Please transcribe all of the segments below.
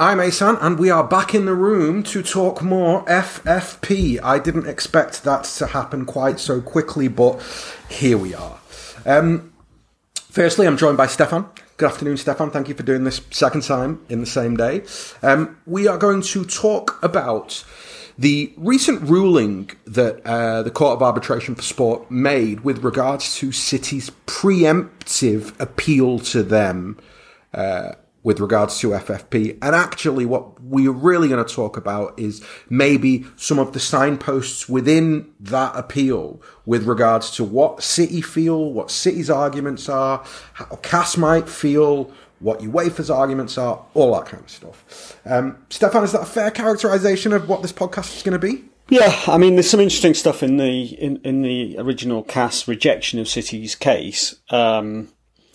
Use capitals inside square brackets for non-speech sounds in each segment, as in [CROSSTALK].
I'm Asan, and we are back in the room to talk more FFP. I didn't expect that to happen quite so quickly, but here we are. Um, firstly, I'm joined by Stefan. Good afternoon, Stefan. Thank you for doing this second time in the same day. Um, we are going to talk about the recent ruling that uh, the Court of Arbitration for Sport made with regards to City's preemptive appeal to them uh, with regards to FFP. And actually, what we're really going to talk about is maybe some of the signposts within that appeal with regards to what City feel, what City's arguments are, how CAS might feel, what UEFA's arguments are, all that kind of stuff. Um, Stefan, is that a fair characterization of what this podcast is going to be? Yeah, I mean, there's some interesting stuff in the in, in the original CAS rejection of City's case um,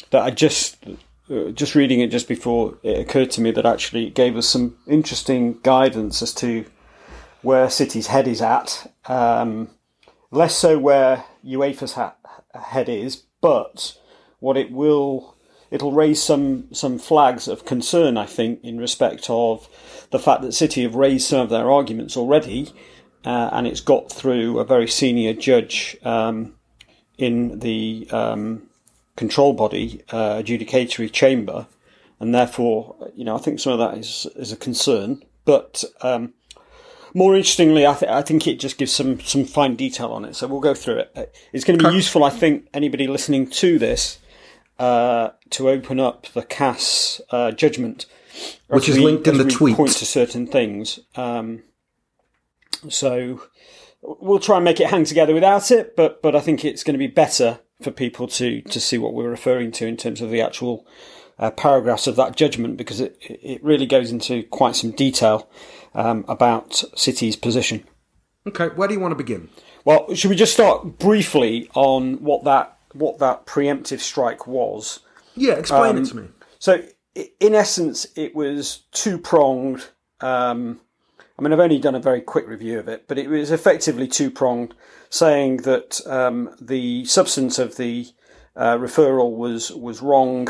that I just just reading it just before it occurred to me that actually it gave us some interesting guidance as to where City's head is at. Um, less so where UEFA's ha- head is, but what it will it'll raise some some flags of concern, I think, in respect of the fact that City have raised some of their arguments already, uh, and it's got through a very senior judge um, in the um, control body, uh, adjudicatory chamber, and therefore, you know, I think some of that is is a concern. But um, more interestingly, I, th- I, think it just gives some some fine detail on it. So we'll go through it. It's going to be useful, I think, anybody listening to this uh, to open up the CAS uh, judgment, which is we, linked in the tweet. Point to certain things. Um, so we'll try and make it hang together without it, but but I think it's going to be better for people to to see what we're referring to in terms of the actual uh, paragraphs of that judgment because it it really goes into quite some detail um, about City's position. Okay, where do you want to begin? Well, should we just start briefly on what that what that preemptive strike was. Yeah, explain um, it to me. So, in essence, it was two pronged. Um, I mean, I've only done a very quick review of it, but it was effectively two pronged, saying that um, the substance of the uh, referral was was wrong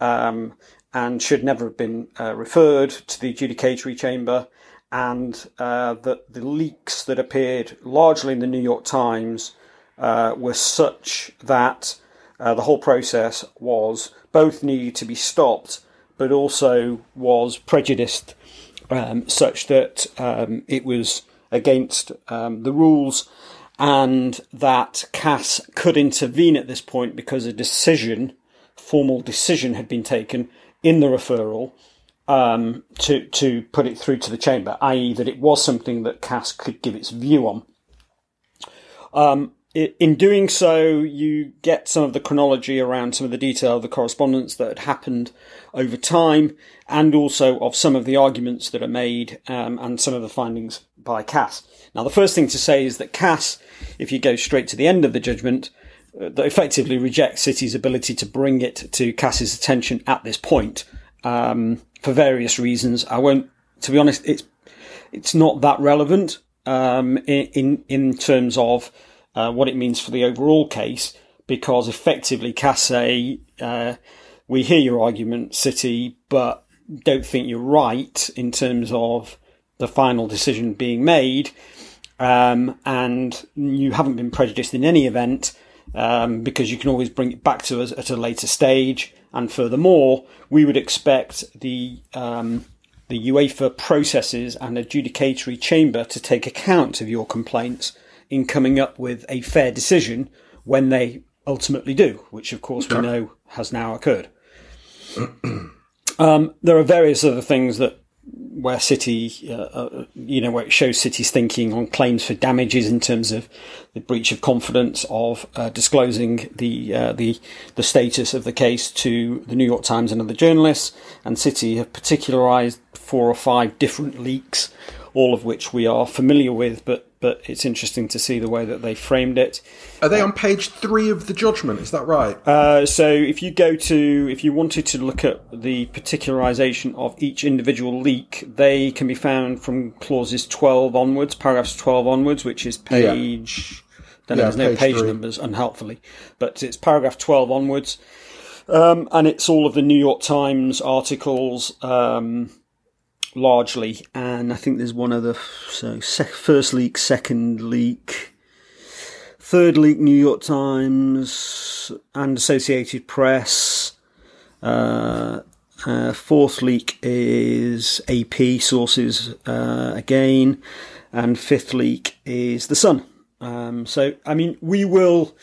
um, and should never have been uh, referred to the adjudicatory chamber, and uh, that the leaks that appeared largely in the New York Times uh, were such that uh, the whole process was both needed to be stopped, but also was prejudiced um, such that um, it was against um, the rules and that CAS could intervene at this point because a decision, formal decision, had been taken in the referral um, to to put it through to the chamber, i.e., that it was something that CAS could give its view on. Um, in doing so, you get some of the chronology around some of the detail of the correspondence that had happened over time, and also of some of the arguments that are made um, and some of the findings by CAS. Now, the first thing to say is that CAS, if you go straight to the end of the judgment, uh, that effectively rejects City's ability to bring it to CAS's attention at this point um, for various reasons. I won't, to be honest, it's it's not that relevant um, in, in terms of uh, what it means for the overall case, because effectively CAS uh, we hear your argument, City, but don't think you're right in terms of the final decision being made, um, and you haven't been prejudiced in any event um, because you can always bring it back to us at a later stage. And furthermore, we would expect the um, the UEFA processes and adjudicatory chamber to take account of your complaints in coming up with a fair decision when they ultimately do, which of course we know has now occurred. [CLEARS THROAT] um, there are various other things that where City, uh, uh, you know, where it shows City's thinking on claims for damages in terms of the breach of confidence of uh, disclosing the uh, the the status of the case to the New York Times and other journalists, and City have particularised four or five different leaks, all of which we are familiar with, but but it's interesting to see the way that they framed it. Are they on page three of the judgment? Is that right? Uh, so if you go to, if you wanted to look at the particularization of each individual leak, they can be found from clauses 12 onwards, paragraphs 12 onwards, which is page, yeah. then yeah, there's no page, page numbers, unhelpfully, but it's paragraph 12 onwards. Um, and it's all of the New York Times articles, um, largely, and I think there's one other. So first leak, second leak, third leak, New York Times and Associated Press. Uh, uh, fourth leak is AP sources uh, again, and fifth leak is the Sun. Um, so, I mean, we will,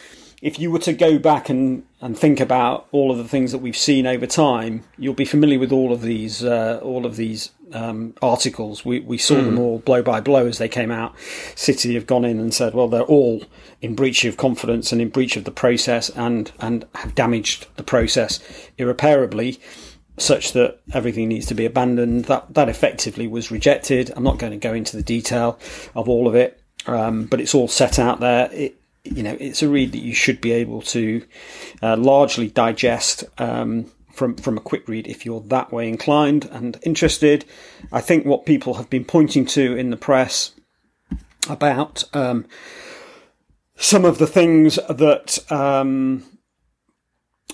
if you were to go back and, and think about all of the things that we've seen over time, you'll be familiar with all of these uh, all of these um, articles. We we saw mm. them all blow by blow as they came out. City have gone in and said, well, they're all in breach of confidence and in breach of the process, and and have damaged the process irreparably such that everything needs to be abandoned. That that effectively was rejected. I'm not going to go into the detail of all of it, um, but it's all set out there. It, you know, it's a read that you should be able to uh, largely digest um, from from a quick read if you're that way inclined and interested. I think what people have been pointing to in the press about um, some of the things that um,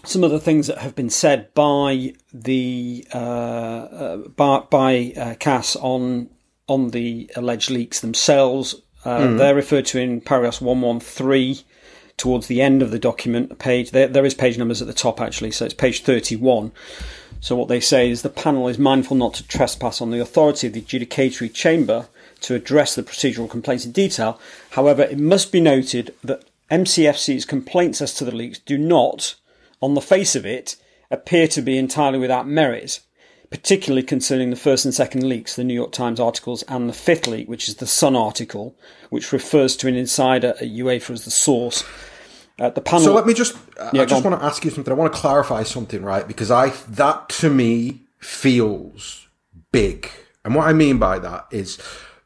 some of the things that have been said by the uh, uh, by, by uh, CAS on on the alleged leaks themselves. Mm. They're referred to in paragraphs one one three towards the end of the document page. There, there is page numbers at the top actually, so it's page thirty one. So what they say is the panel is mindful not to trespass on the authority of the adjudicatory chamber to address the procedural complaints in detail. However, it must be noted that MCFC's complaints as to the leaks do not on the face of it, appear to be entirely without merit, particularly concerning the first and second leaks, the New York Times articles, and the fifth leak, which is the Sun article, which refers to an insider at UEFA as the source. Uh, the panel. So let me just. Yeah, I just want to ask you something. I want to clarify something, right? Because I that to me feels big, and what I mean by that is,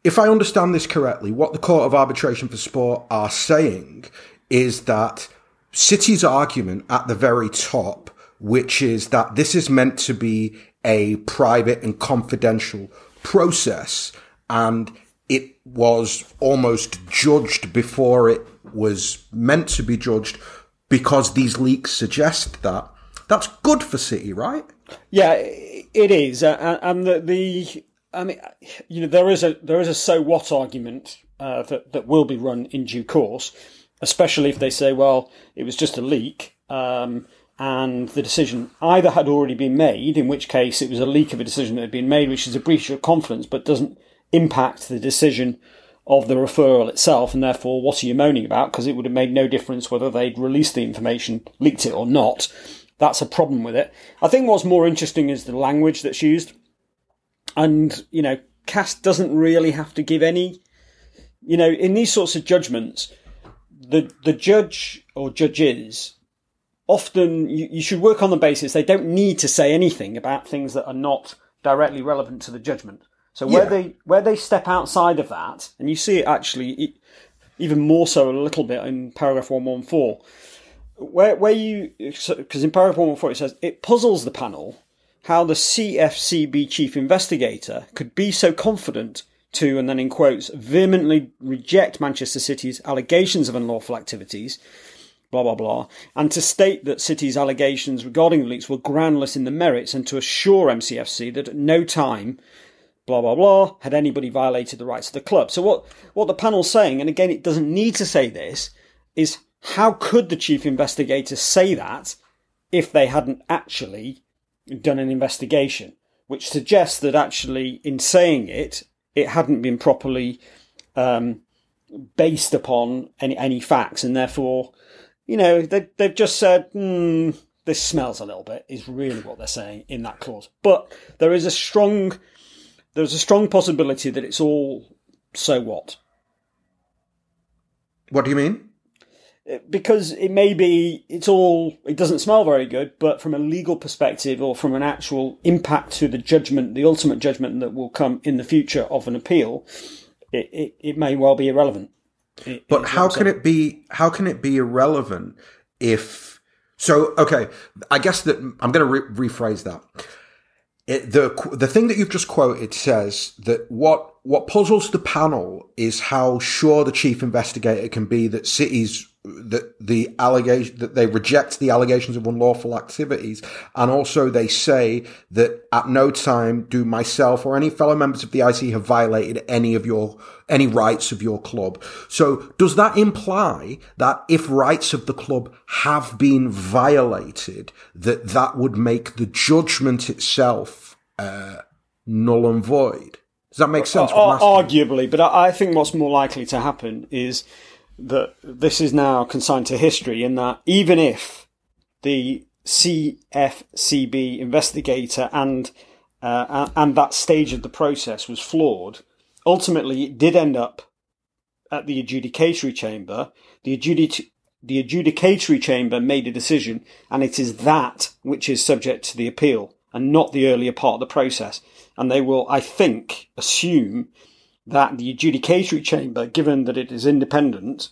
if I understand this correctly, what the Court of Arbitration for Sport are saying is that City's argument at the very top, which is that this is meant to be a private and confidential process, and it was almost judged before it was meant to be judged because these leaks suggest that. That's good for City, right? Yeah, it is, and the, the I mean, you know, there is a there is a so what argument uh, that that will be run in due course especially if they say, well, it was just a leak. Um, and the decision either had already been made, in which case it was a leak of a decision that had been made, which is a breach of confidence, but doesn't impact the decision of the referral itself, and therefore, what are you moaning about? Because it would have made no difference whether they'd released the information, leaked it or not. That's a problem with it. I think what's more interesting is the language that's used. And, you know, CAS doesn't really have to give any, you know, in these sorts of judgments, the the judge or judges often you, you should work on the basis they don't need to say anything about things that are not directly relevant to the judgment. So where yeah. they where they step outside of that, and you see it actually even more so a little bit in paragraph one one four, where where you because in paragraph one one four it says it puzzles the panel how the CFCB chief investigator could be so confident to, and then in quotes, vehemently reject Manchester City's allegations of unlawful activities, blah, blah, blah, and to state that City's allegations regarding the leaks were groundless in the merits and to assure MCFC that at no time, blah, blah, blah, had anybody violated the rights of the club. So what, what the panel's saying, and again, it doesn't need to say this, is how could the chief investigator say that if they hadn't actually done an investigation? Which suggests that actually, in saying it, it hadn't been properly um, based upon any any facts, and therefore, you know, they they've just said, hmm, "This smells a little bit." Is really what they're saying in that clause. But there is a strong there's a strong possibility that it's all so what. What do you mean? because it may be it's all it doesn't smell very good but from a legal perspective or from an actual impact to the judgment the ultimate judgment that will come in the future of an appeal it, it, it may well be irrelevant it, but how can it be how can it be irrelevant if so okay i guess that i'm going to re- rephrase that. It, the the thing that you've just quoted says that what what puzzles the panel is how sure the chief investigator can be that City's that the allegation that they reject the allegations of unlawful activities, and also they say that at no time do myself or any fellow members of the IC have violated any of your any rights of your club. So does that imply that if rights of the club have been violated, that that would make the judgment itself uh, null and void? Does that make sense? arguably, but I think what's more likely to happen is that this is now consigned to history in that even if the CFCB investigator and uh, and that stage of the process was flawed, ultimately it did end up at the adjudicatory chamber. The, adjudic- the adjudicatory chamber made a decision, and it is that which is subject to the appeal and not the earlier part of the process. And they will, I think, assume that the adjudicatory chamber, given that it is independent,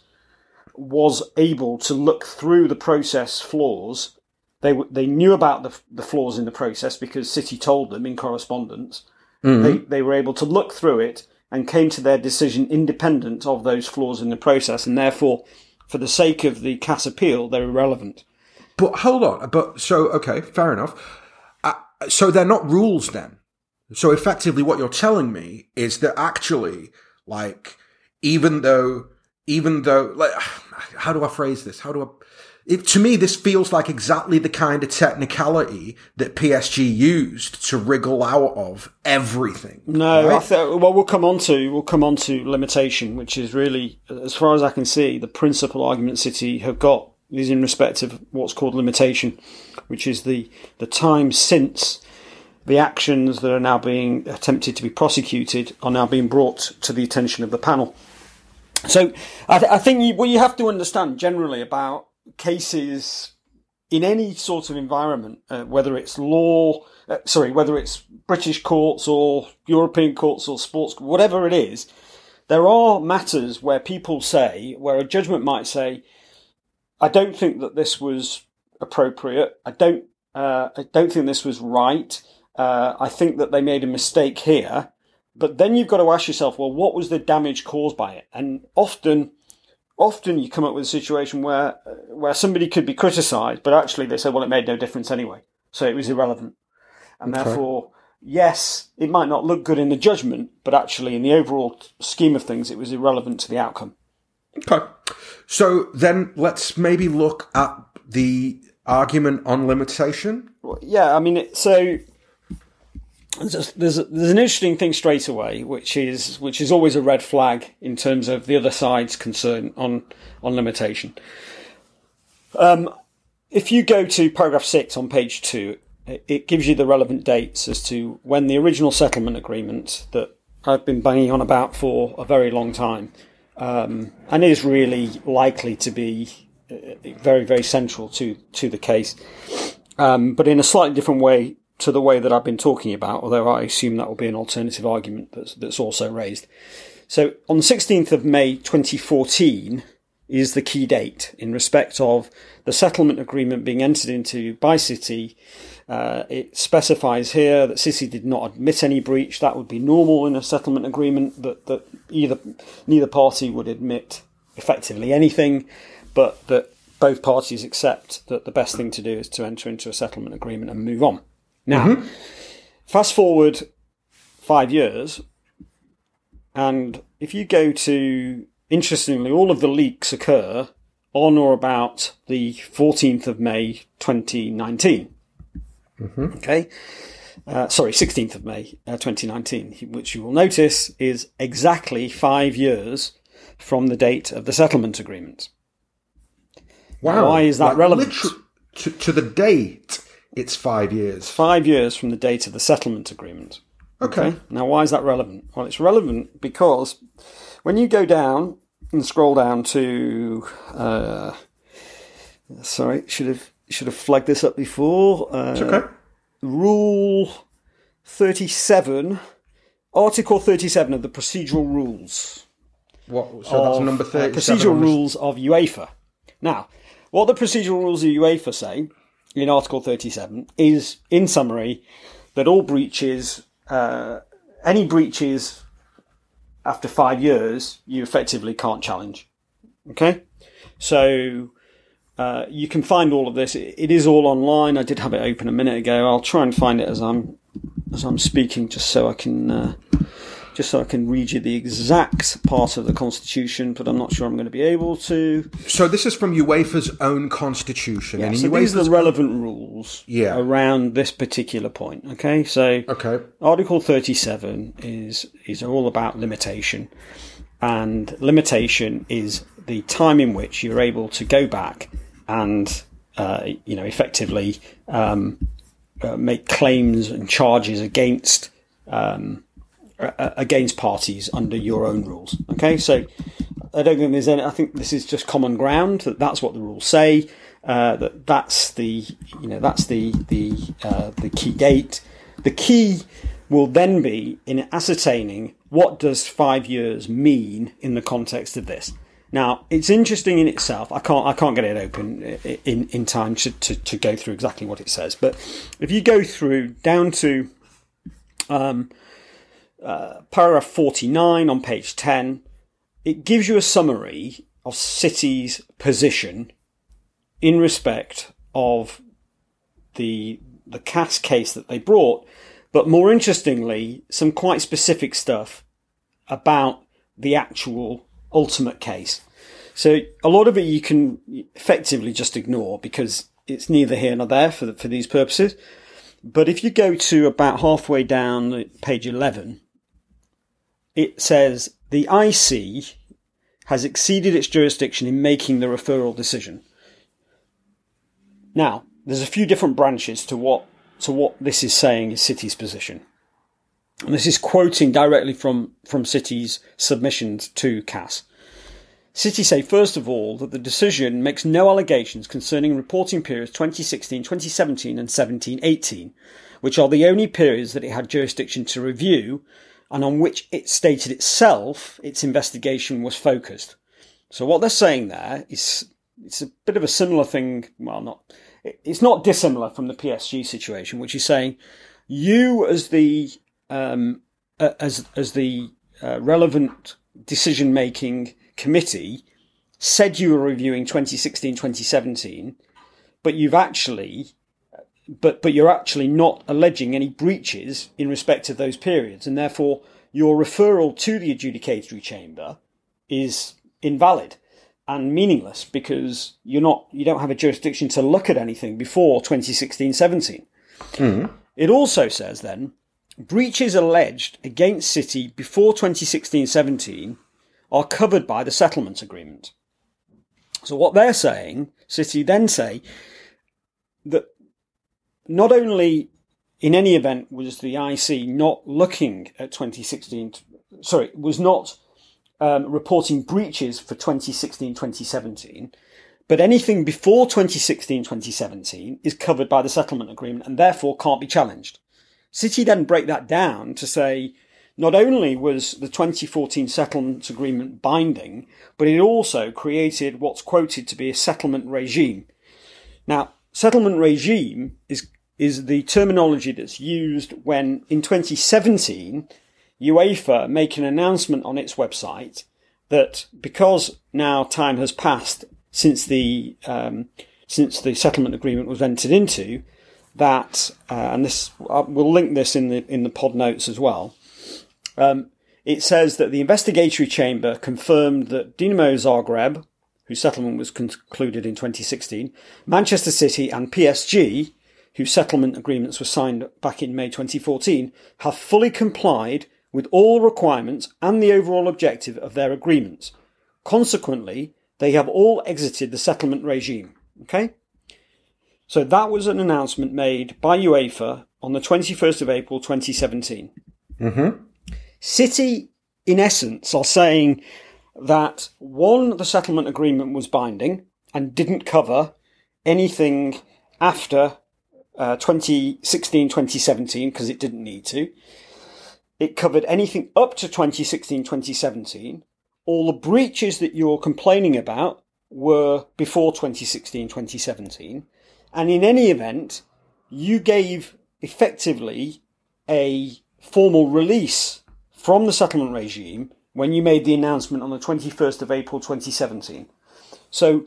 was able to look through the process flaws. They they knew about the the flaws in the process because City told them in correspondence. Mm-hmm. They they were able to look through it and came to their decision independent of those flaws in the process, and therefore, for the sake of the CAS appeal, they're irrelevant. But hold on, but so okay, fair enough. Uh, so they're not rules then. So effectively, what you're telling me is that actually, like, even though, even though, like, [SIGHS] how do I phrase this? How do I? It, to me, this feels like exactly the kind of technicality that PSG used to wriggle out of everything. No, right? th- well, we'll come on to we'll come on to limitation, which is really, as far as I can see, the principal argument City have got is in respect of what's called limitation, which is the the time since the actions that are now being attempted to be prosecuted are now being brought to the attention of the panel. So I, th- I think you, what you have to understand generally about cases in any sort of environment, uh, whether it's law, uh, sorry, whether it's British courts or European courts or sports, whatever it is, there are matters where people say, where a judgment might say, I don't think that this was appropriate. I don't, uh, I don't think this was right. Uh, I think that they made a mistake here. But then you've got to ask yourself, well, what was the damage caused by it? And often, often you come up with a situation where where somebody could be criticised, but actually they say, well, it made no difference anyway, so it was irrelevant, and okay. therefore, yes, it might not look good in the judgment, but actually, in the overall scheme of things, it was irrelevant to the outcome. Okay, so then let's maybe look at the argument on limitation. Well, yeah, I mean, so there's, there's, there's an interesting thing straight away, which is which is always a red flag in terms of the other side's concern on on limitation. Um, if you go to paragraph six on page two, it, gives you the relevant dates as to when the original settlement agreement that I've been banging on about for a very long time, um, and is really likely to be uh, very very central to to the case, um, but in a slightly different way to the way that I've been talking about, although I assume that will be an alternative argument that's, that's also raised. So on the 16th of May 2014 is the key date in respect of the settlement agreement being entered into by City. Uh, it specifies here that City did not admit any breach. That would be normal in a settlement agreement, that, that either neither party would admit effectively anything, but that both parties accept that the best thing to do is to enter into a settlement agreement and move on. Now, mm-hmm. fast forward five years, and if you go to, interestingly, all of the leaks occur on or about the 14th of May 2019. Mm-hmm. Okay. Uh, sorry, 16th of May uh, 2019, which you will notice is exactly five years from the date of the settlement agreement. Wow. Why is that like relevant? To, to the date it's five years. Five years from the date of the settlement agreement. Okay. okay. Now, why is that relevant? Well, it's relevant because when you go down and scroll down to, uh, sorry, should have should have flagged this up before. Uh, it's okay. Rule thirty-seven, Article thirty-seven of the procedural rules. What? So of, that's number uh, thirty-seven. Uh, procedural rules of UEFA. Now, what the procedural rules of UEFA say in Article 37 is, in summary, that all breaches, uh, any breaches after five years, you effectively can't challenge. Okay? So uh, you can find all of this. It, is all online. I did have it open a minute ago. I'll try and find it as I'm as I'm speaking, just so I can uh, just so I can read you the exact part of the constitution. But I'm not sure I'm going to be able to. So this is from UEFA's own constitution. Yeah, and so these are the relevant rules Yeah. around this particular point. Okay, so Okay. Article 37 is is all about limitation, and limitation is the time in which you're able to go back and uh, you know effectively um, uh, make claims and charges against um, against parties under your own rules. Okay, so I don't think there's any. I think this is just common ground that that's what the rules say. Uh, that that's the you know that's the the uh, the key gate. The key will then be in ascertaining what does five years mean in the context of this. Now it's interesting in itself. I can't I can't get it open in in time to, to, to go through exactly what it says. But if you go through down to um, uh, paragraph 49 on page 10, it gives you a summary of City's position in respect of the the CAS case that they brought, but more interestingly, some quite specific stuff about the actual ultimate case. So a lot of it you can effectively just ignore because it's neither here nor there for the, for these purposes. But if you go to about halfway down page 11, it says the IC has exceeded its jurisdiction in making the referral decision. Now, there's a few different branches to what to what this is saying is City's position. And this is quoting directly from, from City's submissions to CAS. City say, first of all, that the decision makes no allegations concerning reporting periods 2016, 2017, and 17, 18, which are the only periods that it had jurisdiction to review and on which it stated itself its investigation was focused. So what they're saying there is it's a bit of a similar thing. Well, not it's not dissimilar from the PSG situation, which is saying you as the um, as as the uh, relevant decision making committee said you were reviewing 2016 2017 but you've actually but but you're actually not alleging any breaches in respect of those periods and therefore your referral to the adjudicatory chamber is invalid and meaningless because you're not you don't have a jurisdiction to look at anything before 2016 17 mm-hmm. it also says then breaches alleged against city before 2016 17 are covered by the settlement agreement. So what they're saying city then say that not only in any event was the IC not looking at 2016 sorry was not um, reporting breaches for 2016 2017 but anything before 2016 2017 is covered by the settlement agreement and therefore can't be challenged. City then break that down to say not only was the 2014 settlement agreement binding but it also created what's quoted to be a settlement regime. Now, settlement regime is is the terminology that's used when in 2017 UEFA make an announcement on its website that because now time has passed since the um, since the settlement agreement was entered into, that uh, and this uh, we'll link this in the in the pod notes as well. Um, it says that the investigatory chamber confirmed that Dinamo Zagreb, whose settlement was concluded in 2016, Manchester City and PSG, whose settlement agreements were signed back in May 2014, have fully complied with all requirements and the overall objective of their agreements. Consequently, they have all exited the settlement regime. Okay? So that was an announcement made by UEFA on the 21st of April 2017. Mm-hmm. City, in essence, are saying that one, the settlement agreement was binding and didn't cover anything after uh, 2016 2017 because it didn't need to. It covered anything up to 2016 2017. All the breaches that you're complaining about were before 2016 2017. And in any event, you gave effectively a formal release from the settlement regime when you made the announcement on the 21st of April 2017. So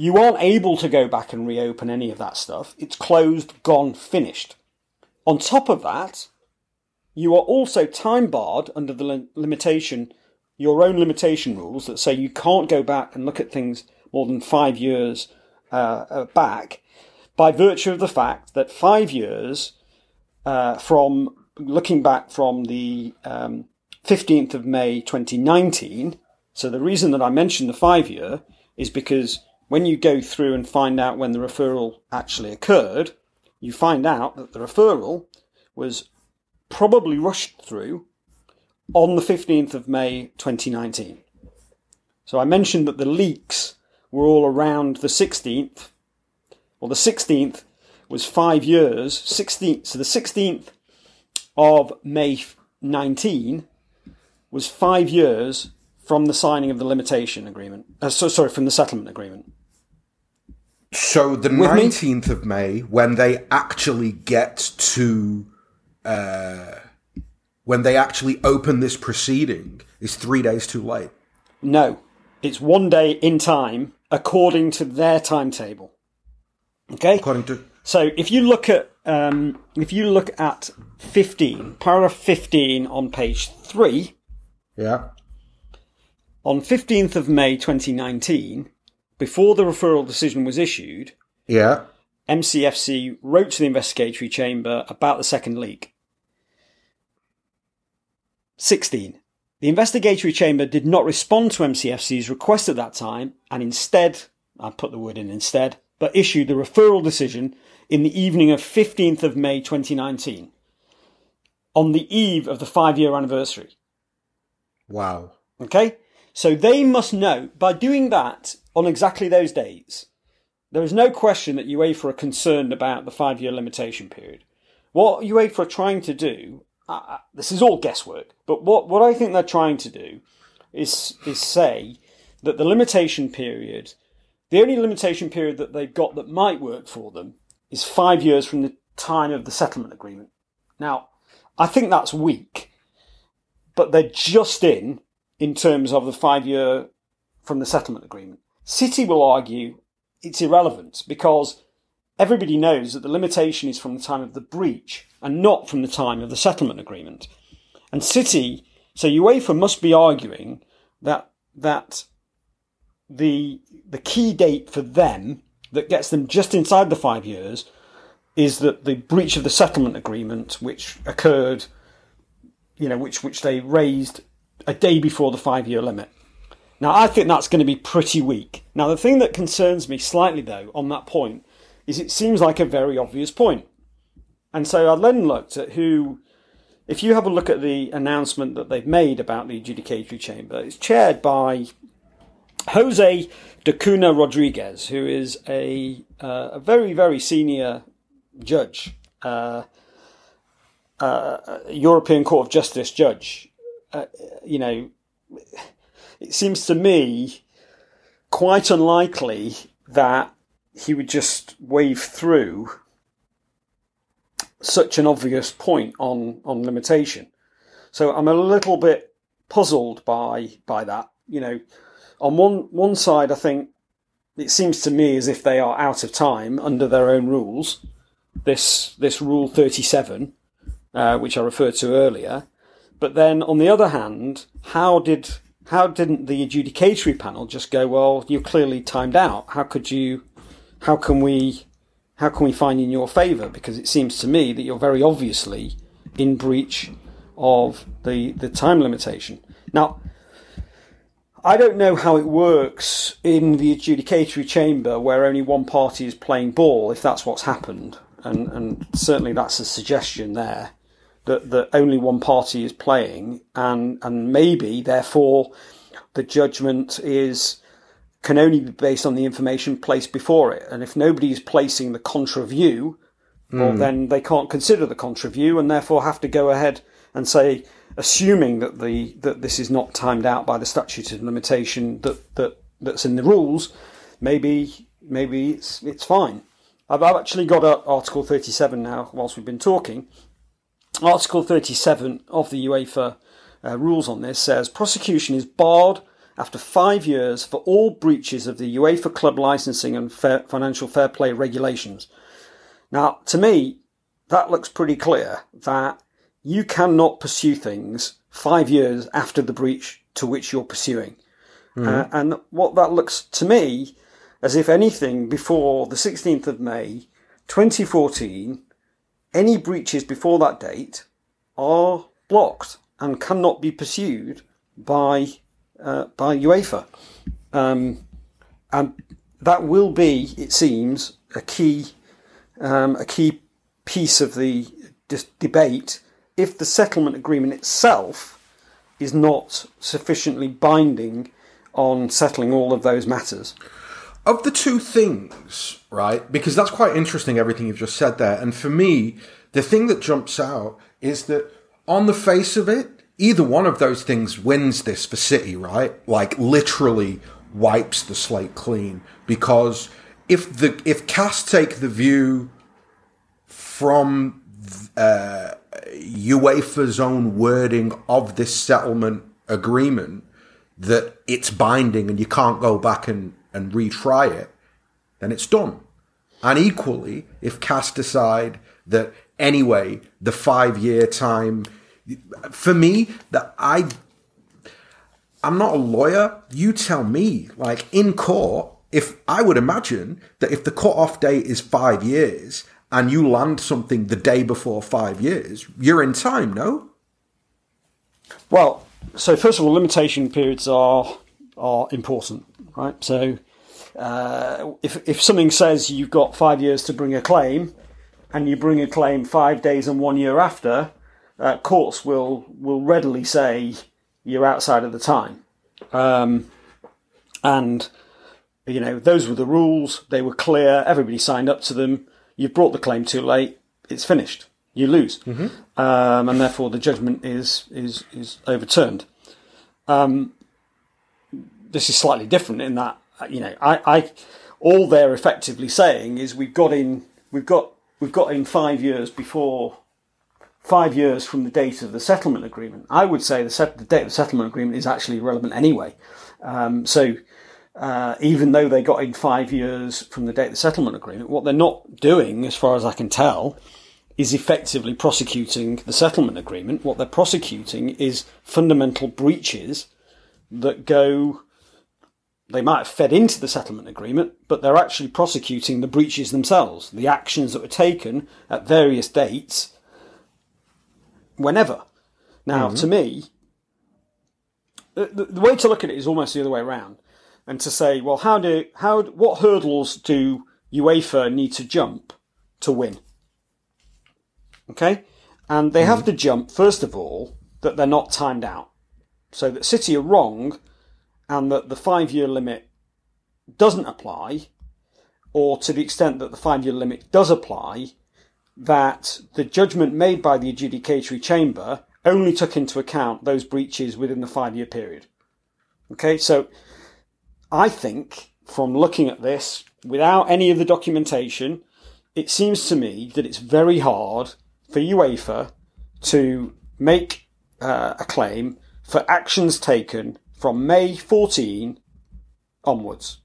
you aren't able to go back and reopen any of that stuff. It's closed, gone, finished. On top of that, you are also time barred under the limitation, your own limitation rules that say you can't go back and look at things more than five years uh, uh back by virtue of the fact that five years uh, from looking back from the um, 15th of May 2019. So the reason that I mentioned the five year is because when you go through and find out when the referral actually occurred, you find out that the referral was probably rushed through on the 15th of May 2019. So I mentioned that the leaks were all around the 16th. Well, the 16th was five years. 16th, so the 16th of May 19 was five years from the signing of the limitation agreement. Uh, so, sorry, from the settlement agreement. So the nineteenth of May, when they actually get to, uh, when they actually open this proceeding, is three days too late. No, it's one day in time according to their timetable. Okay. According to. So if you look at um, if you look at fifteen, paragraph fifteen on page three. Yeah. On fifteenth of May, twenty nineteen before the referral decision was issued, yeah, MCFC wrote to the investigatory chamber about the second leak. 16. The investigatory chamber did not respond to MCFC's request at that time and instead, I put the word in instead, but issued the referral decision in the evening of 15th of May 2019, on the eve of the five year anniversary. Wow. Okay? So they must know by doing that on exactly those days. There is no question that UEFA are concerned about the five year limitation period. What UEFA are trying to do, uh, this is all guesswork, but what, what I think they're trying to do is, is say that the limitation period, the only limitation period that they've got that might work for them is five years from the time of the settlement agreement. Now, I think that's weak, but they're just in in terms of the five year from the settlement agreement. City will argue it's irrelevant because everybody knows that the limitation is from the time of the breach and not from the time of the settlement agreement. And City, so UEFA must be arguing that that the the key date for them that gets them just inside the five years is that the breach of the settlement agreement, which occurred, you know, which which they raised a day before the five year limit. Now, I think that's going to be pretty weak. Now, the thing that concerns me slightly, though, on that point, is it seems like a very obvious point. And so I then looked at who, if you have a look at the announcement that they've made about the adjudicatory chamber, it's chaired by Jose da Cunha Rodrigues, who is a, uh, a very, very senior judge, uh, uh, European Court of Justice judge uh, you know, it seems to me quite unlikely that he would just wave through such an obvious point on, on limitation. So I'm a little bit puzzled by by that. You know, on one one side, I think it seems to me as if they are out of time under their own rules. This this rule 37, uh, which I referred to earlier, but then on the other hand, how did how didn't the adjudicatory panel just go, well, you're clearly timed out. How could you how can we how can we find in your favour? Because it seems to me that you're very obviously in breach of the the time limitation. Now I don't know how it works in the adjudicatory chamber where only one party is playing ball, if that's what's happened. And, and certainly that's a suggestion there that, that only one party is playing, and and maybe therefore the judgment is can only be based on the information placed before it. And if nobody is placing the contra view, mm. well, hmm. then they can't consider the contra view, and therefore have to go ahead and say, assuming that the that this is not timed out by the statute of limitation that that that's in the rules, maybe maybe it's it's fine. I've, I've actually got Article 37 now whilst we've been talking, Article 37 of the UEFA uh, rules on this says prosecution is barred after five years for all breaches of the UEFA club licensing and fair, financial fair play regulations. Now, to me, that looks pretty clear that you cannot pursue things five years after the breach to which you're pursuing. Mm-hmm. Uh, and what that looks to me as if anything before the 16th of May 2014, any breaches before that date are blocked and cannot be pursued by uh, by UEFA. Um, and that will be, it seems, a key um, a key piece of the debate if the settlement agreement itself is not sufficiently binding on settling all of those matters. Of the two things, right? Because that's quite interesting, everything you've just said there. And for me, the thing that jumps out is that on the face of it, either one of those things wins this for City, right? Like literally wipes the slate clean. Because if the if CAS take the view from uh, UEFA's own wording of this settlement agreement that it's binding and you can't go back and, and retry it, then it's done. And equally, if CAS decide that anyway, the five year time, for me, that I, I'm not a lawyer. You tell me, like in court, if I would imagine that if the cut off date is five years and you land something the day before five years, you're in time, no? Well, so first of all, limitation periods are are important, right? So uh, if if something says you've got five years to bring a claim, and you bring a claim five days and one year after, uh, courts will will readily say you're outside of the time, um, and you know those were the rules. They were clear. Everybody signed up to them. You've brought the claim too late. It's finished you lose, mm-hmm. um, and therefore the judgment is is is overturned. Um, this is slightly different in that you know I, I all they're effectively saying is we've got in we've got we've got in five years before five years from the date of the settlement agreement. I would say the, set, the date of the settlement agreement is actually relevant anyway. Um, so uh, even though they got in five years from the date of the settlement agreement, what they're not doing, as far as I can tell, is effectively prosecuting the settlement agreement. What they're prosecuting is fundamental breaches that go. They might have fed into the settlement agreement, but they're actually prosecuting the breaches themselves, the actions that were taken at various dates, whenever. Now, mm-hmm. to me, the, the, way to look at it is almost the other way around, and to say, well, how do how what hurdles do UEFA need to jump to win? Okay? And they mm. have to jump, first of all, that they're not timed out. So that City are wrong and that the five year limit doesn't apply, or to the extent that the five year limit does apply, that the judgment made by the adjudicatory chamber only took into account those breaches within the five year period. Okay, so I think from looking at this without any of the documentation, it seems to me that it's very hard for UEFA to make uh, a claim for actions taken from May 14 onwards.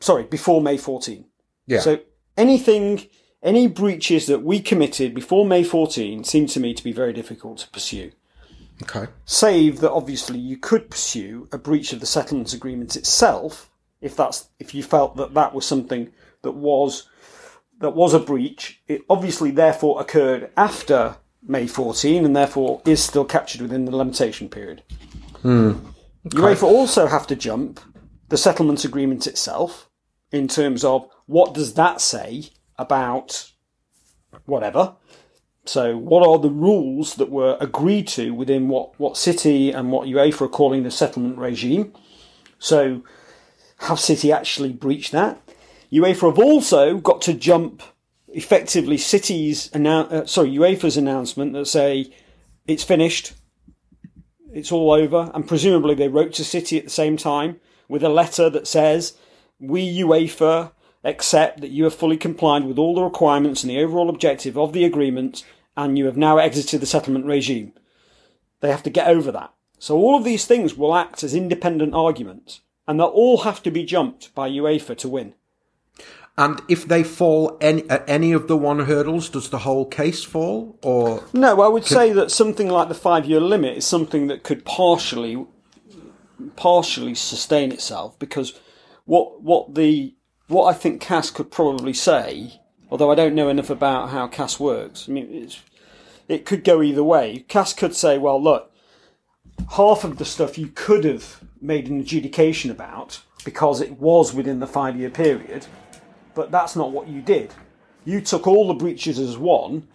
Sorry, before May 14. Yeah. So anything, any breaches that we committed before May 14 seem to me to be very difficult to pursue. Okay. Save that obviously you could pursue a breach of the settlement agreement itself if that's if you felt that that was something that was that was a breach. It obviously therefore occurred after May 14 and therefore is still captured within the limitation period. Mm. Okay. UEFA also have to jump the settlement agreement itself in terms of what does that say about whatever. So, what are the rules that were agreed to within what, what City and what UEFA are calling the settlement regime? So, have City actually breached that? UEFA have also got to jump effectively City's annou- uh, sorry UEFA's announcement that say it's finished, it's all over, and presumably they wrote to City at the same time with a letter that says we UEFA accept that you have fully complied with all the requirements and the overall objective of the agreement, and you have now exited the settlement regime. They have to get over that. So all of these things will act as independent arguments, and they'll all have to be jumped by UEFA to win. And if they fall any, at any of the one hurdles, does the whole case fall? Or No, I would say that something like the five-year limit is something that could partially, partially sustain itself because what what the what I think CAS could probably say, although I don't know enough about how CAS works. I mean, it's, it could go either way. CAS could say, well, look, half of the stuff you could have made an adjudication about because it was within the five-year period, but that's not what you did. You took all the breaches as one.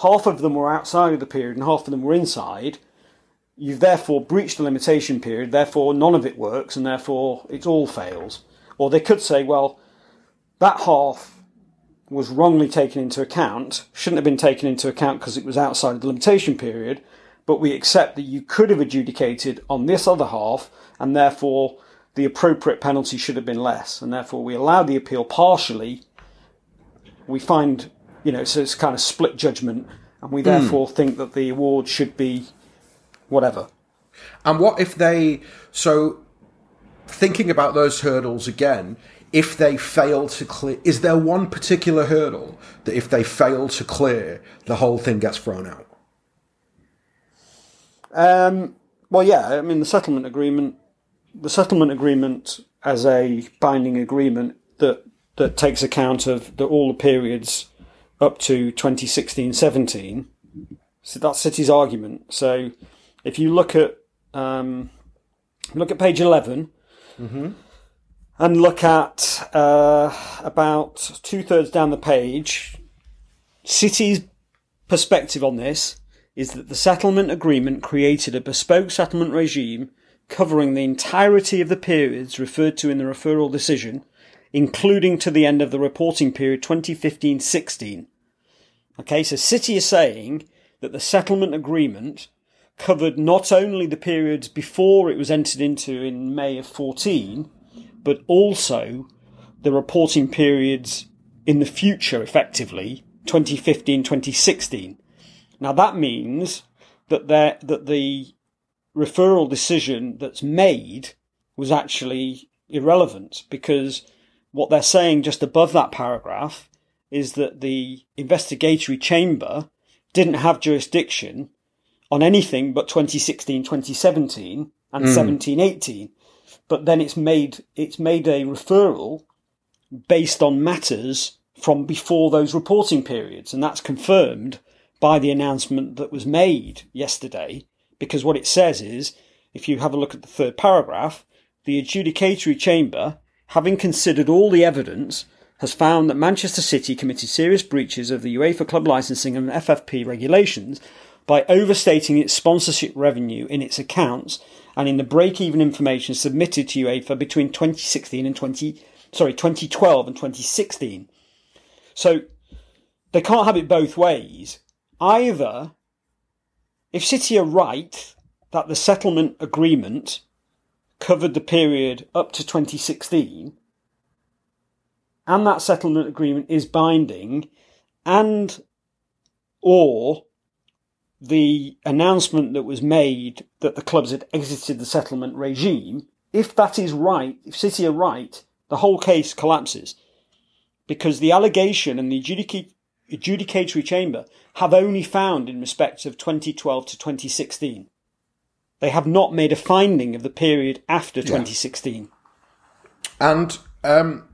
Half of them were outside of the period and half of them were inside. You've therefore breached the limitation period, therefore none of it works, and therefore it all fails. Or they could say, well, that half was wrongly taken into account, shouldn't have been taken into account because it was outside of the limitation period, but we accept that you could have adjudicated on this other half, and therefore the appropriate penalty should have been less, and therefore we allow the appeal partially. We find, you know, so it's kind of split judgment, and we therefore think that the award should be whatever. And what if they so thinking about those hurdles again, if they fail to clear is there one particular hurdle that if they fail to clear, the whole thing gets thrown out? Um, well, yeah, I mean the settlement agreement, the settlement agreement as a binding agreement that that takes account of the, all the periods up to 2016-17. So that's City's argument. So if you look at um, look at page 11 and look at uh, about two thirds down the page, City's perspective on this is that the settlement agreement created a bespoke settlement regime covering the entirety of the periods referred to in the referral decision, including to the end of the reporting period 2015-16. Okay, so City is saying that the settlement agreement covered not only the periods before it was entered into in May of 14, but also the reporting periods in the future, effectively, 2015, 2016. Now that means that there, that the referral decision that's made was actually irrelevant because what they're saying just above that paragraph is that the investigatory chamber didn't have jurisdiction on anything but 2016, 2017 and hmm. 17, 18. But then it's made, it's made a referral based on matters from before those reporting periods. And that's confirmed by the announcement that was made yesterday. Because what it says is, if you have a look at the third paragraph, the adjudicatory chamber, having considered all the evidence, has found that Manchester City committed serious breaches of the UEFA club licensing and FFP regulations by overstating its sponsorship revenue in its accounts and in the break-even information submitted to UEFA between 2016 and 20 sorry 2012 and 2016. So they can't have it both ways. Either if City are right that the settlement agreement covered the period up to 2016 and that settlement agreement is binding and or the announcement that was made that the clubs had exited the settlement regime, if that is right, if City are right, the whole case collapses. Because the allegation and the adjudica- adjudicatory chamber have only found in respect of 2012 to 2016. They have not made a finding of the period after 2016. And um,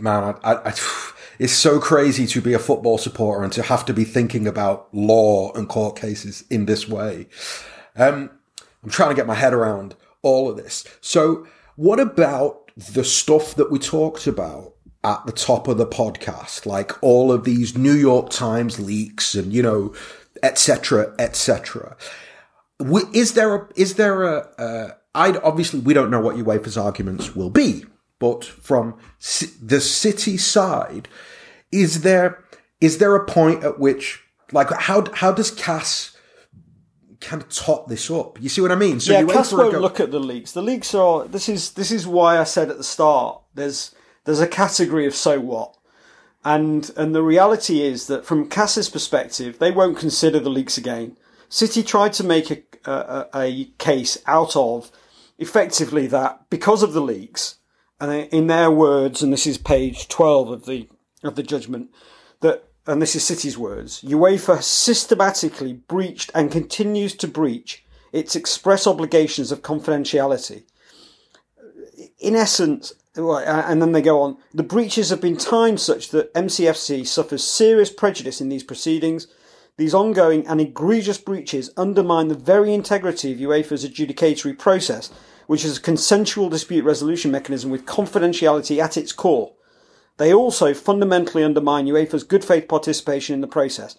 man, I, I, I, it's so crazy to be a football supporter and to have to be thinking about law and court cases in this way. Um, I'm trying to get my head around all of this. So, what about the stuff that we talked about at the top of the podcast, like all of these New York Times leaks and you know, etc., etc. Is there a is there a? Uh, I obviously we don't know what UEFA's arguments will be, but from the city side, is there is there a point at which like how how does CAS kind of top this up? You see what I mean? So yeah, CAS won't go- look at the leaks. The leaks are this is this is why I said at the start there's there's a category of so what. And and the reality is that from CAS's perspective, they won't consider the leaks again. City tried to make a, a, a case out of effectively that because of the leaks, and in their words, and this is page 12 of the, of the judgment, that, and this is City's words, UEFA systematically breached and continues to breach its express obligations of confidentiality. In essence, Uh, and then they go on, the breaches have been timed such that MCFC suffers serious prejudice in these proceedings. These ongoing and egregious breaches undermine the very integrity of UEFA's adjudicatory process which is a consensual dispute resolution mechanism with confidentiality at its core. They also fundamentally undermine UEFA's good faith participation in the process.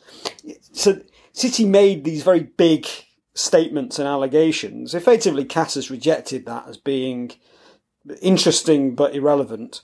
So City made these very big statements and allegations. Effectively, CAS has rejected that as being interesting but irrelevant.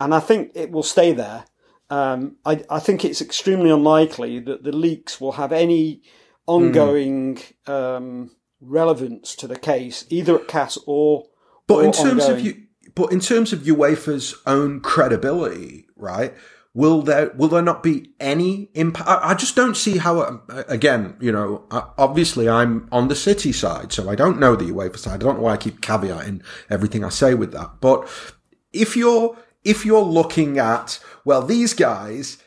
And I think it will stay there. Um, I, I, think it's extremely unlikely that the leaks will have any ongoing mm. um, relevance to the case, either at CAS or. But or in terms ongoing. of you, but in terms of UEFA's own credibility, right? Will there will there not be any impact? I, I just don't see how. Uh, again, you know, obviously I'm on the city side, so I don't know the UEFA side. I don't know why I keep caveating everything I say with that. But if you're if you're looking at well, these guys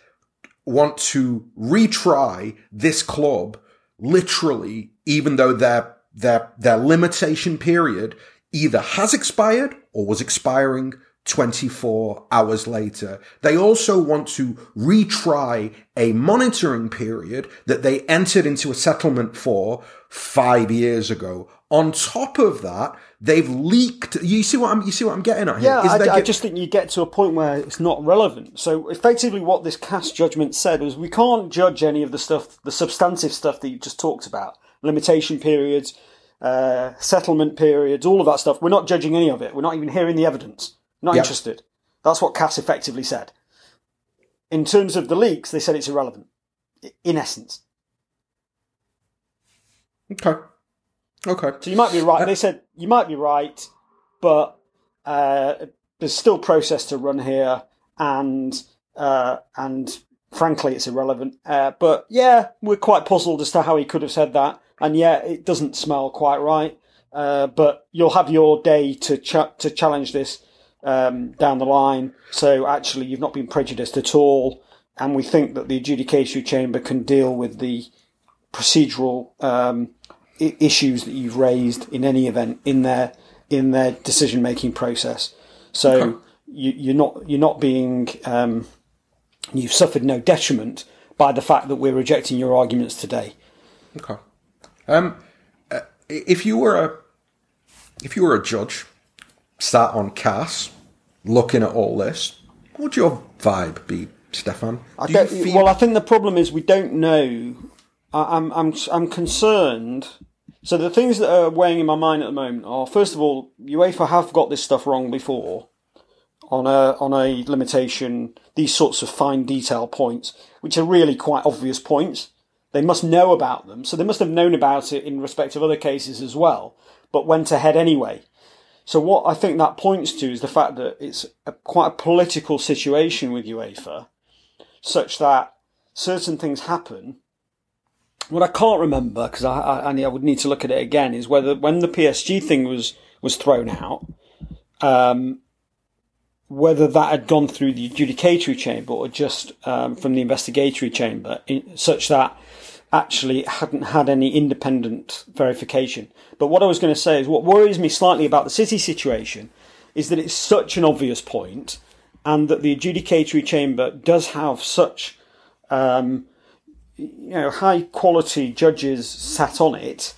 want to retry this club literally, even though they're their, their limitation period either has expired or was expiring 24 hours later. They also want to retry a monitoring period that they entered into a settlement for five years ago. On top of that, they've leaked. You see what I'm, you see what I'm getting at here? Yeah, I, get, I, just think you get to a point where it's not relevant. So effectively what this CAS judgment said was we can't judge any of the stuff, the substantive stuff that you just talked about limitation periods, uh, settlement periods, all of that stuff. We're not judging any of it. We're not even hearing the evidence. Not yep. interested. That's what CAS effectively said. In terms of the leaks, they said it's irrelevant, in essence. Okay. Okay. So you might be right. Uh, they said you might be right, but uh, there's still process to run here, and uh, and frankly, it's irrelevant. Uh, but yeah, we're quite puzzled as to how he could have said that and yet it doesn't smell quite right. Uh, but you'll have your day to ch- to challenge this um, down the line. So actually, you've not been prejudiced at all, and we think that the adjudicatory chamber can deal with the procedural um, I- issues that you've raised in any event in their in their decision making process. So okay. you, are not you're not being um, you've suffered no detriment by the fact that we're rejecting your arguments today. Okay. Um, uh, if you were a if you were a judge sat on CAS looking at all this, what would your vibe be, Stefan? I feel- well, I think the problem is we don't know. I, I'm I'm I'm concerned. So the things that are weighing in my mind at the moment are, first of all, UEFA have got this stuff wrong before on a on a limitation. These sorts of fine detail points, which are really quite obvious points. They must know about them, so they must have known about it in respect of other cases as well, but went ahead anyway. So what I think that points to is the fact that it's a, quite a political situation with UEFA, such that certain things happen. What I can't remember because I, I, I would need to look at it again is whether when the PSG thing was was thrown out, um, whether that had gone through the adjudicatory chamber or just um, from the investigatory chamber, in, such that actually hadn't had any independent verification. But what I was going to say is what worries me slightly about the city situation is that it's such an obvious point and that the adjudicatory chamber does have such um, you know high quality judges sat on it.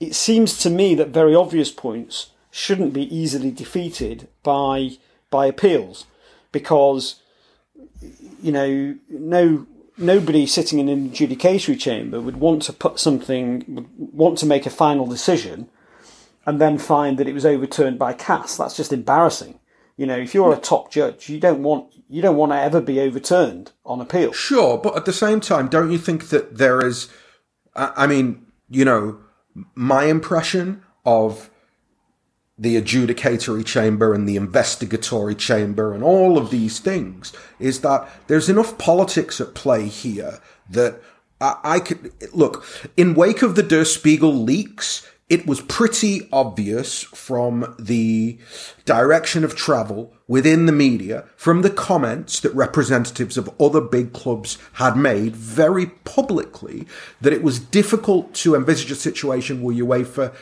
It seems to me that very obvious points shouldn't be easily defeated by by appeals because you know no nobody sitting in an adjudicatory chamber would want to put something, would want to make a final decision and then find that it was overturned by CAS. That's just embarrassing. You know, if you're a top judge, you don't want you don't want to ever be overturned on appeal. Sure, but at the same time, don't you think that there is? I mean, you know, my impression of the adjudicatory chamber and the investigatory chamber and all of these things is that there's enough politics at play here that I, I could look in wake of the Der Spiegel leaks. It was pretty obvious from the direction of travel within the media, from the comments that representatives of other big clubs had made very publicly, that it was difficult to envisage a situation where UEFA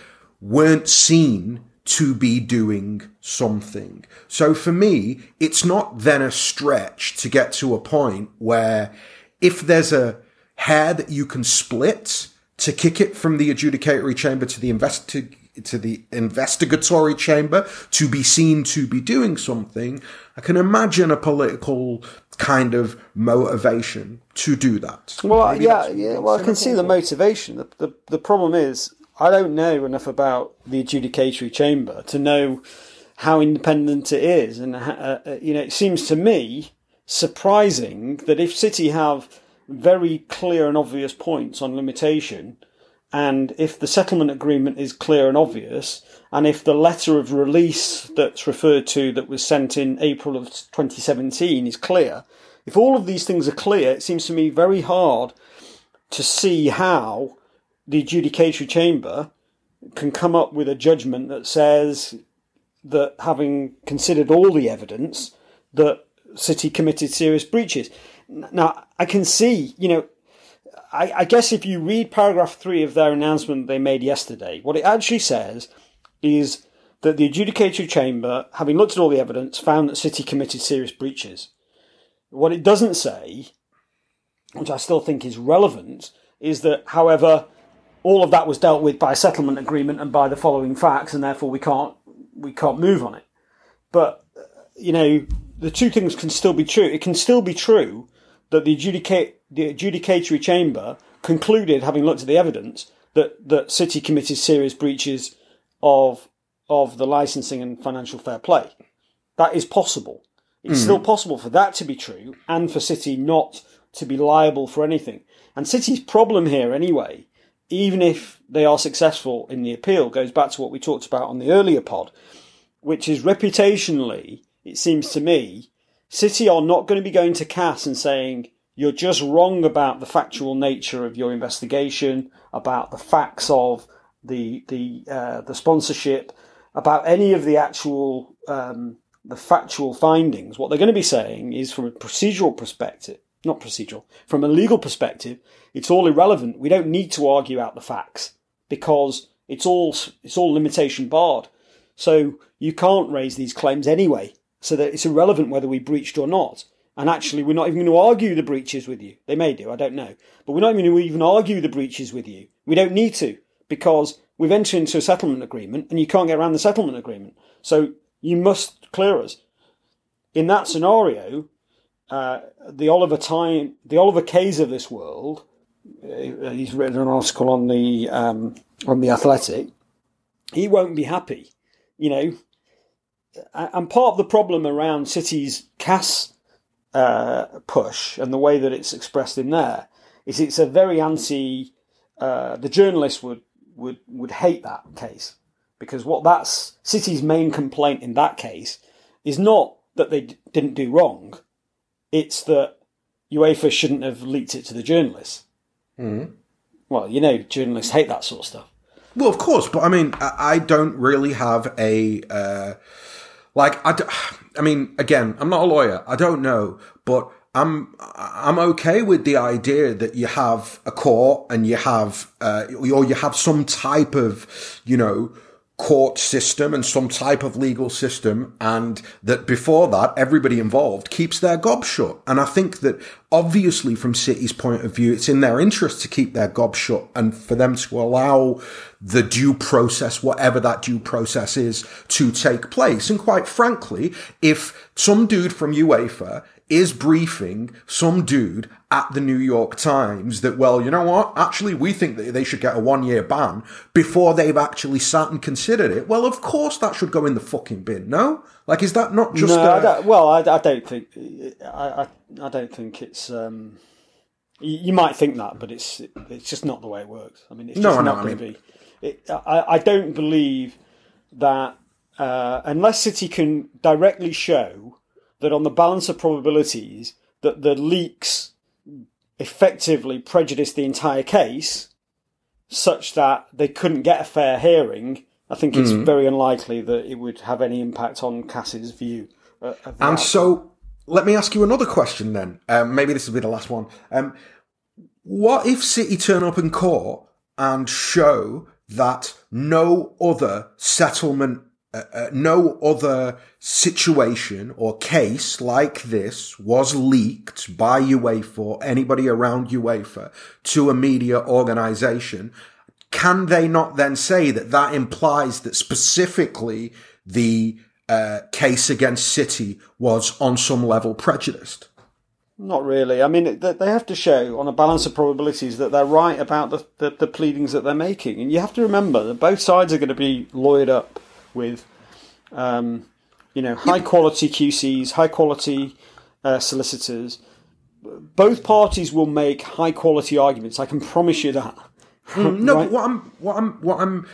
weren't seen to be doing something. So for me, it's not then a stretch to get to a point where if there's a hair that you can split, to kick it from the adjudicatory chamber to the investi- to the investigatory chamber to be seen to be doing something, I can imagine a political kind of motivation to do that. Well, Maybe yeah, yeah. Well, I can see the motivation. The, the the problem is I don't know enough about the adjudicatory chamber to know how independent it is, and uh, uh, you know, it seems to me surprising that if City have very clear and obvious points on limitation. And if the settlement agreement is clear and obvious, and if the letter of release that's referred to that was sent in April of 2017 is clear, if all of these things are clear, it seems to me very hard to see how the adjudicatory chamber can come up with a judgment that says that having considered all the evidence, that City committed serious breaches. Now, I can see, you know, I, I, guess if you read paragraph three of their announcement they made yesterday, what it actually says is that the adjudicatory chamber, having looked at all the evidence, found that City committed serious breaches. What it doesn't say, which I still think is relevant, is that, however, all of that was dealt with by a settlement agreement and by the following facts, and therefore we can't we can't move on it. But you know, the two things can still be true. It can still be true that the, adjudicate, the adjudicatory chamber concluded, having looked at the evidence, that, that City committed serious breaches of of the licensing and financial fair play. That is possible. It's mm. still possible for that to be true and for City not to be liable for anything. And City's problem here, anyway, even if they are successful in the appeal, goes back to what we talked about on the earlier pod, which is reputationally, it seems to me, City are not going to be going to CAS and saying, you're just wrong about the factual nature of your investigation, about the facts of the the uh, the sponsorship, about any of the actual um, the factual findings. What they're going to be saying is, from a procedural perspective, not procedural, from a legal perspective, it's all irrelevant. We don't need to argue out the facts because it's all it's all limitation barred. So you can't raise these claims anyway so that it's irrelevant whether we breached or not. And actually, we're not even going to argue the breaches with you. They may do, I don't know. But we're not even going to even argue the breaches with you. We don't need to because we've entered into a settlement agreement and you can't get around the settlement agreement. So you must clear us. In that scenario, uh, the Oliver Time, the Oliver Kays of this world, uh, he's written an article on the um, on the Athletic. He won't be happy. You know, and part of the problem around City's CAS uh, push and the way that it's expressed in there is it's a very anti. Uh, the journalists would would would hate that case because what that's City's main complaint in that case is not that they d- didn't do wrong, it's that UEFA shouldn't have leaked it to the journalists. Mm. Well, you know, journalists hate that sort of stuff. Well, of course, but I mean, I don't really have a. Uh like, I, d- I mean, again, I'm not a lawyer. I don't know, but I'm I'm okay with the idea that you have a court and you have uh, or you have some type of you know court system and some type of legal system and that before that everybody involved keeps their gob shut. And i think that obviously from city's point of view it's in their interest to keep their gob shut and for them to allow the due process whatever that due process is to take place. And quite frankly if some dude from uefa is briefing some dude at the New York Times that, well, you know what? Actually, we think that they should get a one year ban before they've actually sat and considered it. Well, of course that should go in the fucking bin, no? Like, is that not just. No, don't, well, I, I, don't think. I, I, I don't think it's. Um, you, might think that, but it's it's just not the way it works. I mean, it's just no, not going to be. It, I, I don't believe that uh, unless City can directly show that on the balance of probabilities that the leaks effectively prejudiced the entire case such that they couldn't get a fair hearing, I think it's mm. very unlikely that it would have any impact on CAS's view. Uh, and outcome. so, let me ask you another question then. Um, maybe this will be the last one. Um, what if City turn up in court and show that no other settlement uh, uh, no other situation or case like this was leaked by UEFA or anybody around UEFA to a media organization, can they not then say that that implies that specifically the uh, case against City was on some level prejudiced? Not really. I mean, they have to show on a balance of probabilities that they're right about the, the, the pleadings that they're making. And you have to remember that both sides are going to be lawyered up with, um, you know, high quality QCs, high quality uh, solicitors. Both parties will make high quality arguments. I can promise you that. Mm, no, right? what I'm, what I'm, what I'm,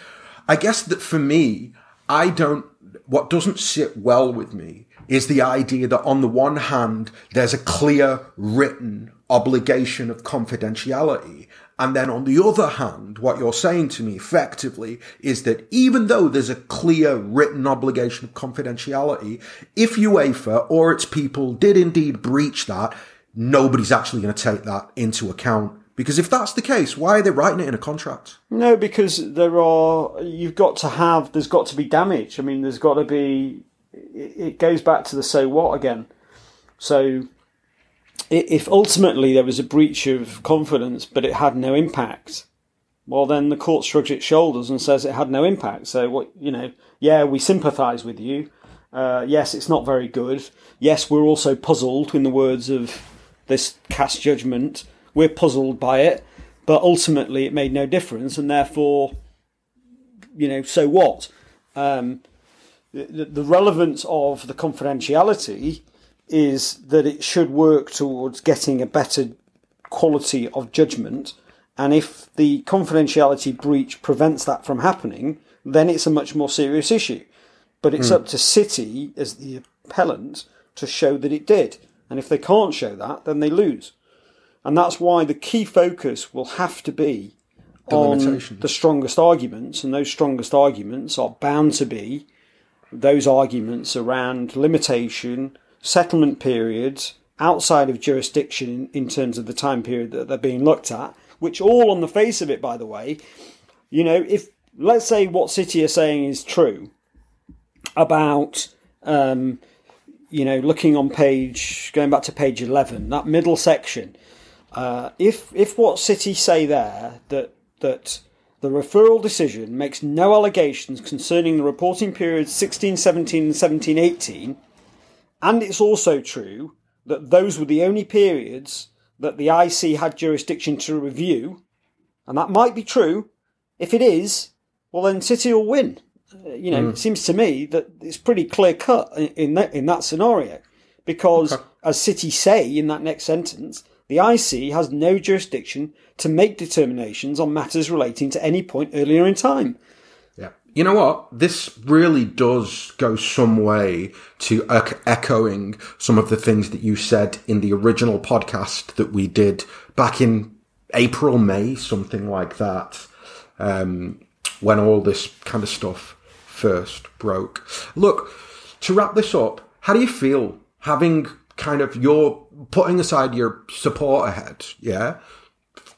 I guess that for me, I don't. What doesn't sit well with me is the idea that on the one hand, there's a clear written obligation of confidentiality, and then on the other hand, what you're saying to me effectively is that even though there's a clear written obligation of confidentiality, if UEFA or its people did indeed breach that, nobody's actually going to take that into account. Because if that's the case, why are they writing it in a contract? No, because there are, you've got to have, there's got to be damage. I mean, there's got to be, it goes back to the so what again. So if ultimately there was a breach of confidence but it had no impact, well then the court shrugs its shoulders and says it had no impact. So what you know, yeah, we sympathise with you. Uh, yes, it's not very good. Yes, we're also puzzled, in the words of this CAS judgment. We're puzzled by it, but ultimately it made no difference, and therefore, you know, so what? Um, the, the relevance of the confidentiality is that it should work towards getting a better quality of judgment. And if the confidentiality breach prevents that from happening, then it's a much more serious issue. But it's mm. up to City as the appellant to show that it did. And if they can't show that, then they lose. And that's why the key focus will have to be the on the strongest arguments. And those strongest arguments are bound to be those arguments around limitation, settlement periods outside of jurisdiction in, terms of the time period that they're being looked at, which all on the face of it, by the way, you know, if let's say what City are saying is true about, um, you know, looking on page, going back to page 11, that middle section, uh, if, if what City say there, that, that the referral decision makes no allegations concerning the reporting periods 16, 17 and 17, 18, and it's also true that those were the only periods that the IC had jurisdiction to review, and that might be true. If it is, well, then City will win. Uh, you know, mm. it seems to me that it's pretty clear cut in, in that in that scenario, because okay. as City say in that next sentence, the IC has no jurisdiction to make determinations on matters relating to any point earlier in time. You know what? This really does go some way to echoing some of the things that you said in the original podcast that we did back in April, May, something like that, um, when all this kind of stuff first broke. Look, to wrap this up, how do you feel having kind of your putting aside your support ahead? Yeah,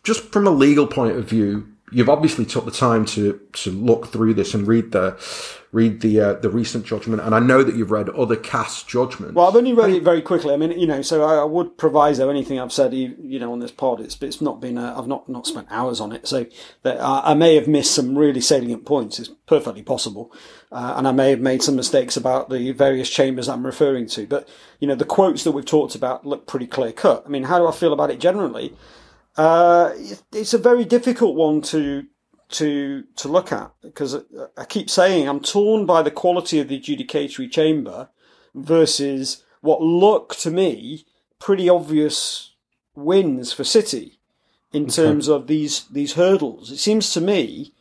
just from a legal point of view, you've obviously took the time to to look through this and read the read the uh, the recent judgment, and I know that you've read other CAS judgments. Well, I've only read it very quickly. I mean, you know, so I, I would proviso anything I've said, you know, on this pod. It's it's not been i have not not spent hours on it, so that I, I, may have missed some really salient points. It's perfectly possible, uh, and I may have made some mistakes about the various chambers I'm referring to. But you know, the quotes that we've talked about look pretty clear cut. I mean, how do I feel about it generally? Uh, it's a very difficult one to to to look at because I keep saying I'm torn by the quality of the adjudicatory chamber versus what look to me pretty obvious wins for City in okay. terms of these these hurdles. It seems to me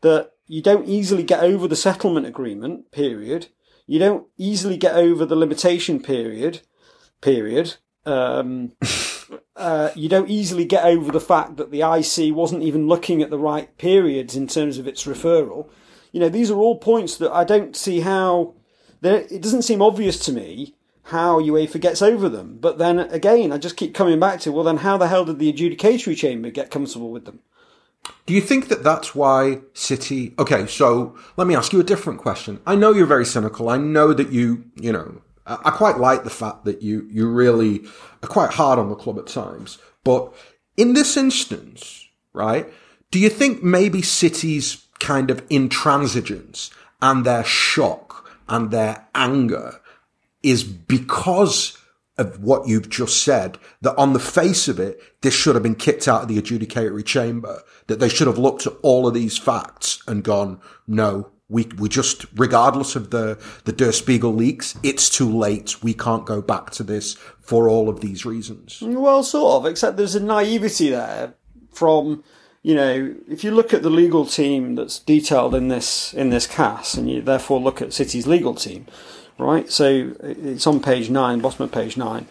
that you don't easily get over the settlement agreement period. You don't easily get over the limitation period period. Um, [LAUGHS] uh, you don't easily get over the fact that the IC wasn't even looking at the right periods in terms of its referral. You know, these are all points that I don't see how. It doesn't seem obvious to me how UEFA gets over them. But then again, I just keep coming back to well, then how the hell did the adjudicatory chamber get comfortable with them? Do you think that that's why City? Okay, so let me ask you a different question. I know you're very cynical. I know that you, you know, I quite like the fact that you you really are quite hard on the club at times. But in this instance, right? Do you think maybe City's kind of intransigence and their shock and their anger is because of what you've just said, that on the face of it, this should have been kicked out of the adjudicatory chamber, that they should have looked at all of these facts and gone, no, we, we just, regardless of the, the Der Spiegel leaks, it's too late. We can't go back to this for all of these reasons. Well, sort of, except there's a naivety there from, you know, if you look at the legal team that's detailed in this, in this CAS, and you therefore look at City's legal team, right? So it's on page nine, bottom of page nine.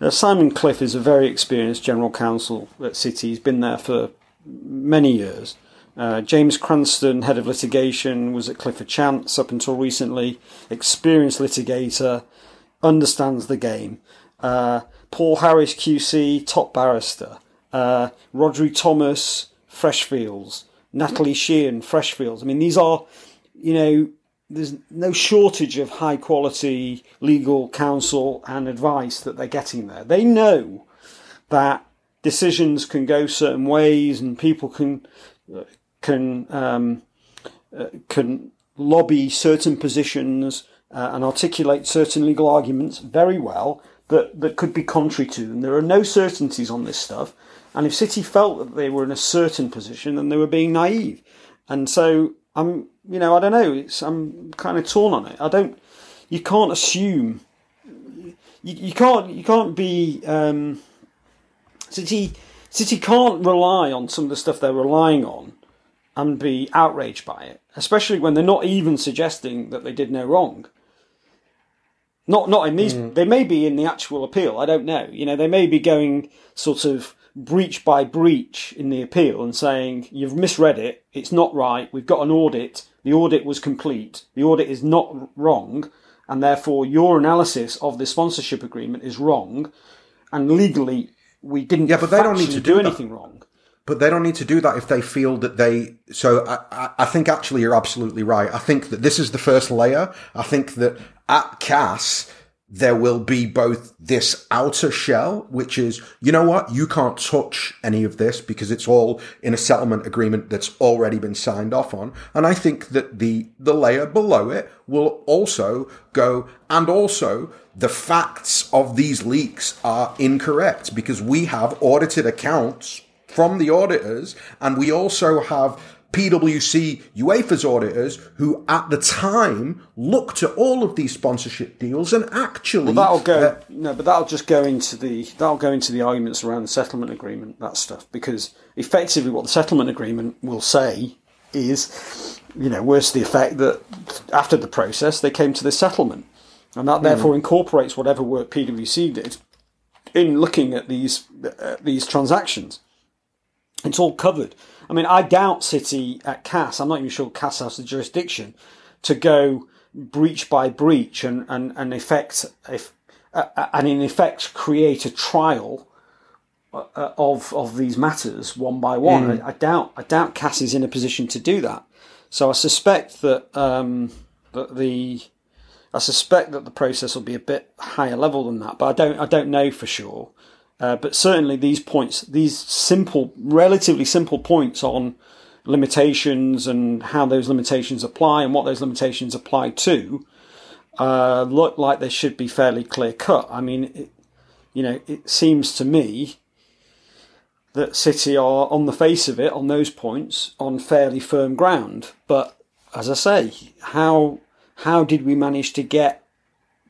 Now, Simon Cliff is a very experienced general counsel at City. He's been there for many years. Uh, James Cranston, head of litigation, was at Clifford Chance up until recently. Experienced litigator, understands the game. Uh, Paul Harris, QC, top barrister. Uh, Rodri Thomas, Freshfields. Natalie Sheehan, Freshfields. I mean, these are, you know, there's no shortage of high quality legal counsel and advice that they're getting there. They know that decisions can go certain ways and people can can um, uh, can lobby certain positions uh, and articulate certain legal arguments very well that that could be contrary to them. There are no certainties on this stuff, and if City felt that they were in a certain position, then they were being naive. And so I'm, you know, I don't know. It's I'm kind of torn on it. I don't. You can't assume. You, you can't. You can't be. Um, City. City can't rely on some of the stuff they're relying on and be outraged by it, especially when they're not even suggesting that they did no wrong. Not not in these. Mm. They may be in the actual appeal. I don't know. You know, they may be going sort of breach by breach in the appeal and saying you've misread it. It's not right. We've got an audit. The audit was complete. The audit is not wrong, and therefore your analysis of the sponsorship agreement is wrong. And legally, we didn't. Yeah, but they don't need to do, do anything wrong. But they don't need to do that if they feel that they. So I, I think actually you're absolutely right. I think that this is the first layer. I think that at CAS there will be both this outer shell, which is, you know what, you can't touch any of this because it's all in a settlement agreement that's already been signed off on. And I think that the, the layer below it will also go, and also the facts of these leaks are incorrect because we have audited accounts from the auditors and we also have PwC, UEFA's auditors, who at the time looked at all of these sponsorship deals and actually. Well, that'll go. Uh, no, but that'll just go into the that'll go into the arguments around the settlement agreement, that stuff, because effectively what the settlement agreement will say is, you know, worse the effect that after the process they came to the settlement, and that mm. therefore incorporates whatever work PwC did in looking at these uh, these transactions. It's all covered. I mean, I doubt City at CAS. I'm not even sure CAS has the jurisdiction to go breach by breach and, and, and effect, if, uh, uh, and in effect create a trial uh, of, of these matters one by one. Mm. I, I, doubt, I doubt CAS is in a position to do that. So I suspect that, um, that the, I suspect that the process will be a bit higher level than that, but I don't, I don't know for sure. Uh, but certainly these points, these simple, relatively simple points on limitations and how those limitations apply and what those limitations apply to, uh, look like they should be fairly clear cut. I mean, it, you know, it seems to me that City are on the face of it on those points on fairly firm ground. But as I say, how how did we manage to get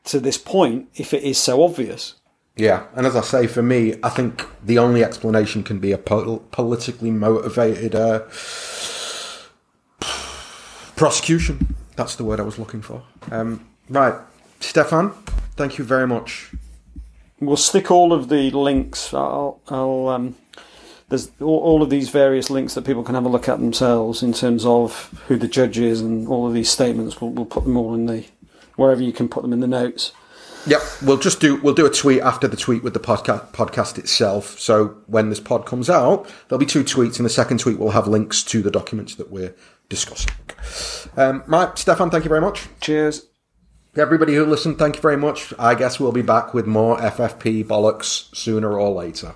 to this point if it is so obvious? Yeah, and as I say, for me, I think the only explanation can be a pol- politically motivated uh, prosecution. That's the word I was looking for. Um, right, Stefan, thank you very much. we'll stick all of the links. I'll, I'll um, there's all, all, of these various links that people can have a look at themselves in terms of who the judge is and all of these statements. We'll, we'll put them all in the wherever you can put them in the notes. Yep, we'll just do we'll do a tweet after the tweet with the podcast podcast itself. So when this pod comes out, there'll be two tweets, and the second tweet will have links to the documents that we're discussing. Um, Mike, Stefan, thank you very much. Cheers. Everybody who listened, thank you very much. I guess we'll be back with more FFP bollocks sooner or later.